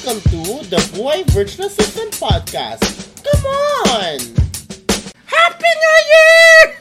Welcome to the Boy Virtual Assistant Podcast. Come on! Happy New Year!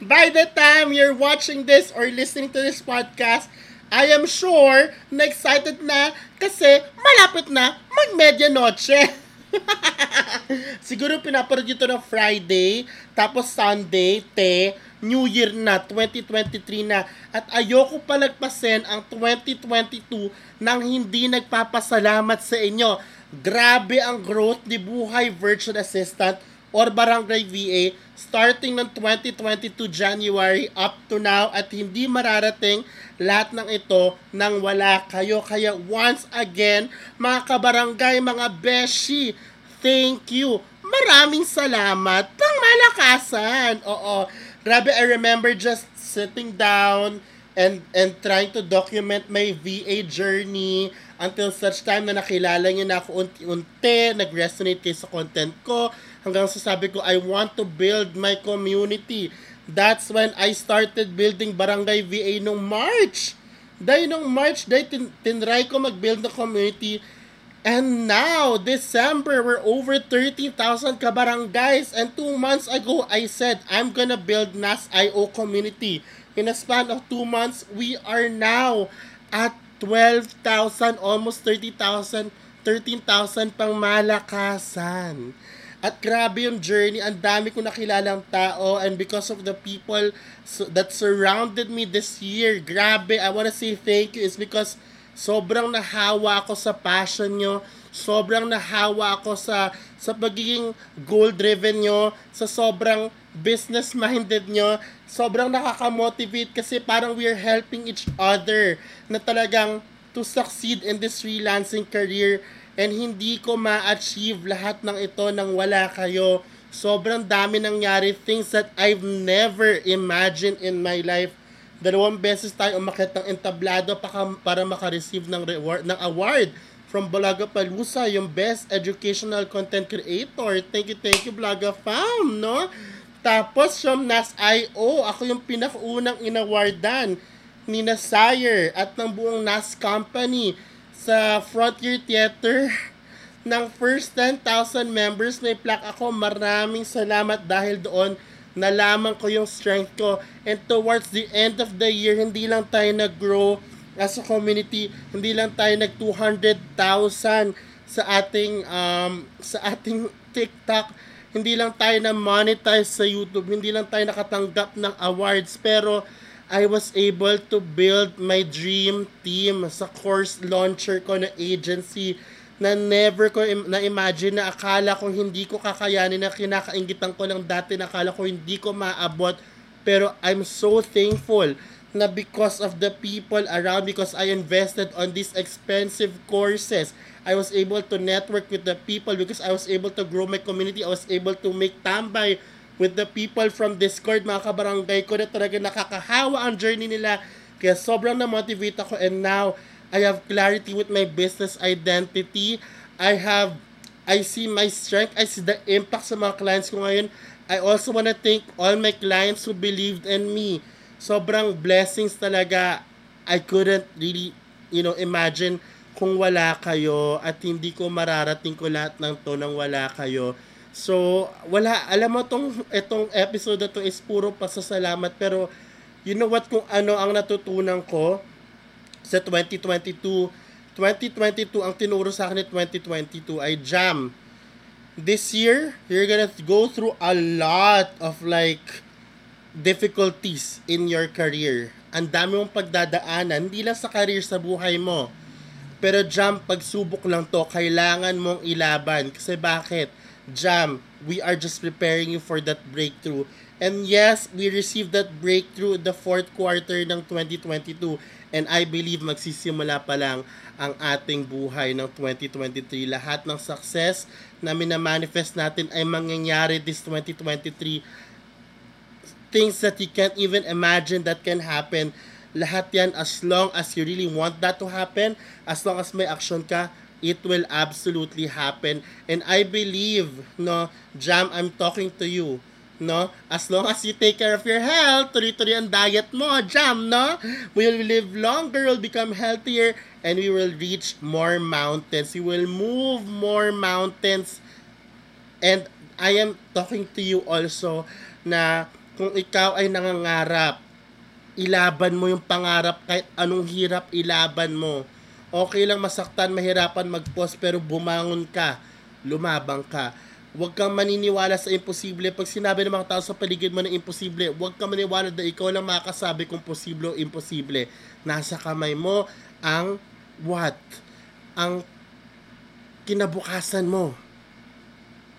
By the time you're watching this or listening to this podcast, I am sure na excited na kasi malapit na mag-medianoche. Siguro pinapanood nyo na Friday, tapos Sunday, te, New Year na, 2023 na. At ayoko palagpasin ang 2022 nang hindi nagpapasalamat sa inyo. Grabe ang growth ni Buhay Virtual Assistant or Barangay VA starting ng 2022 January up to now at hindi mararating lahat ng ito nang wala kayo. Kaya once again, mga kabarangay, mga beshi, thank you. Maraming salamat. Pang malakasan. Oo. Grabe, I remember just sitting down and and trying to document my VA journey until such time na nakilala niyo na ako unti-unti, nag-resonate kayo sa content ko, hanggang sa sabi ko, I want to build my community. That's when I started building Barangay VA nung March. Dahil nung March, dahil tin tinry ko mag-build na community, And now, December, we're over 30,000 kabarangays. And two months ago, I said, I'm gonna build NAS.io community. In a span of two months, we are now at 12,000, almost 30,000, 13,000 pang malakasan. At grabe yung journey. Ang dami ko nakilalang tao. And because of the people that surrounded me this year, grabe, I wanna say thank you is because sobrang nahawa ako sa passion nyo. Sobrang nahawa ako sa sa pagiging goal-driven nyo, sa sobrang business-minded nyo, sobrang nakaka-motivate kasi parang we're helping each other na talagang to succeed in this freelancing career and hindi ko ma-achieve lahat ng ito nang wala kayo. Sobrang dami nangyari things that I've never imagined in my life. Dalawang beses tayo umakit ng entablado para, maka-receive ng, reward, ng award from Bulaga Palusa, yung Best Educational Content Creator. Thank you, thank you, Bulaga Fam, no? Tapos, from NAS.io, ako yung pinakaunang inawardan ni Nasire at ng buong NAS Company sa Frontier Theater ng first 10,000 members. May plaque ako. Maraming salamat dahil doon nalaman ko yung strength ko. And towards the end of the year, hindi lang tayo nag-grow as a community, hindi lang tayo nag 200,000 sa ating um, sa ating TikTok. Hindi lang tayo na monetize sa YouTube, hindi lang tayo nakatanggap ng awards, pero I was able to build my dream team sa course launcher ko na agency na never ko im- na-imagine na akala ko hindi ko kakayanin na kinakaingitan ko lang dati na akala ko hindi ko maabot. Pero I'm so thankful na because of the people around because I invested on these expensive courses I was able to network with the people because I was able to grow my community I was able to make tambay with the people from Discord, mga kabarangay ko na talaga nakakahawa ang journey nila. Kaya sobrang na-motivate ako and now I have clarity with my business identity. I have, I see my strength, I see the impact sa mga clients ko ngayon. I also want to thank all my clients who believed in me. Sobrang blessings talaga. I couldn't really, you know, imagine kung wala kayo at hindi ko mararating ko lahat ng to nang wala kayo. So, wala, alam mo tong itong episode to is puro pasasalamat. Pero you know what kung ano ang natutunan ko sa 2022 2022 ang tinuro sa akin ni 2022 ay jam. This year you're gonna go through a lot of like difficulties in your career. Ang dami mong pagdadaanan hindi lang sa career sa buhay mo. Pero jam pagsubok lang to. Kailangan mong ilaban. Kasi bakit Jam, we are just preparing you for that breakthrough. And yes, we received that breakthrough the fourth quarter ng 2022. And I believe magsisimula pa lang ang ating buhay ng 2023. Lahat ng success na minamanifest natin ay mangyayari this 2023. Things that you can't even imagine that can happen. Lahat yan as long as you really want that to happen, as long as may action ka, it will absolutely happen. And I believe, no, Jam, I'm talking to you, no? As long as you take care of your health, tuloy-tuloy ang diet mo, jam, no? We will live longer, we'll become healthier, and we will reach more mountains. We will move more mountains. And I am talking to you also na kung ikaw ay nangangarap, ilaban mo yung pangarap kahit anong hirap ilaban mo. Okay lang masaktan, mahirapan mag-pause pero bumangon ka, lumabang ka. Huwag kang maniniwala sa imposible. Pag sinabi ng mga tao sa paligid mo na imposible, huwag kang maniwala na ikaw lang makakasabi kung posible o imposible. Nasa kamay mo ang what? Ang kinabukasan mo.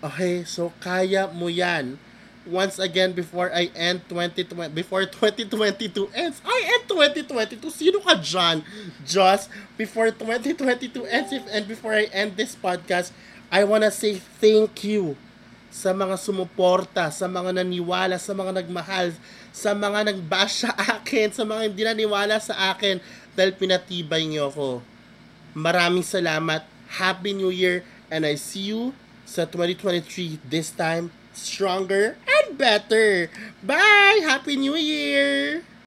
Okay, so kaya mo yan. Once again, before I end 2020, before 2022 ends, I end 2022. Sino ka dyan? Just before 2022 ends if, and before I end this podcast, I wanna say thank you sa mga sumuporta, sa mga naniwala, sa mga nagmahal, sa mga nagbash sa akin, sa mga hindi naniwala sa akin dahil pinatibay niyo ako. Maraming salamat. Happy New Year and I see you sa 2023 this time stronger and better. Bye! Happy New Year!